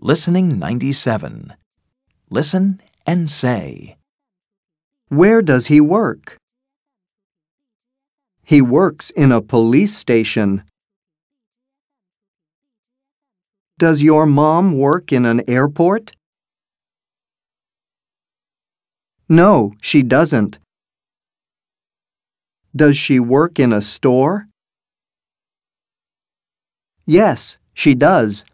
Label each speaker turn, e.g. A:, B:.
A: Listening 97. Listen and say.
B: Where does he work? He works in a police station. Does your mom work in an airport? No, she doesn't. Does she work in a store? Yes, she does.